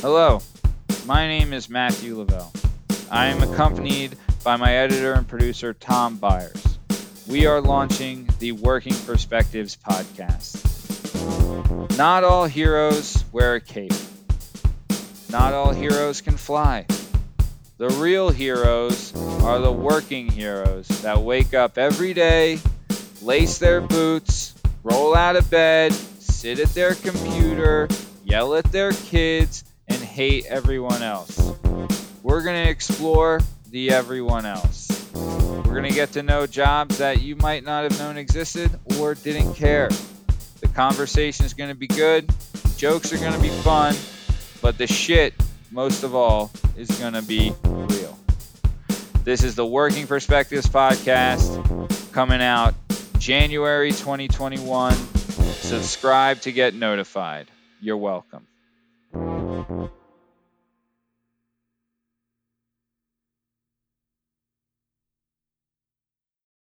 Hello, my name is Matthew Lavelle. I am accompanied by my editor and producer, Tom Byers. We are launching the Working Perspectives podcast. Not all heroes wear a cape. Not all heroes can fly. The real heroes are the working heroes that wake up every day, lace their boots, roll out of bed, sit at their computer, yell at their kids, hate everyone else. We're going to explore the everyone else. We're going to get to know jobs that you might not have known existed or didn't care. The conversation is going to be good, jokes are going to be fun, but the shit, most of all, is going to be real. This is the Working Perspectives podcast coming out January 2021. Subscribe to get notified. You're welcome.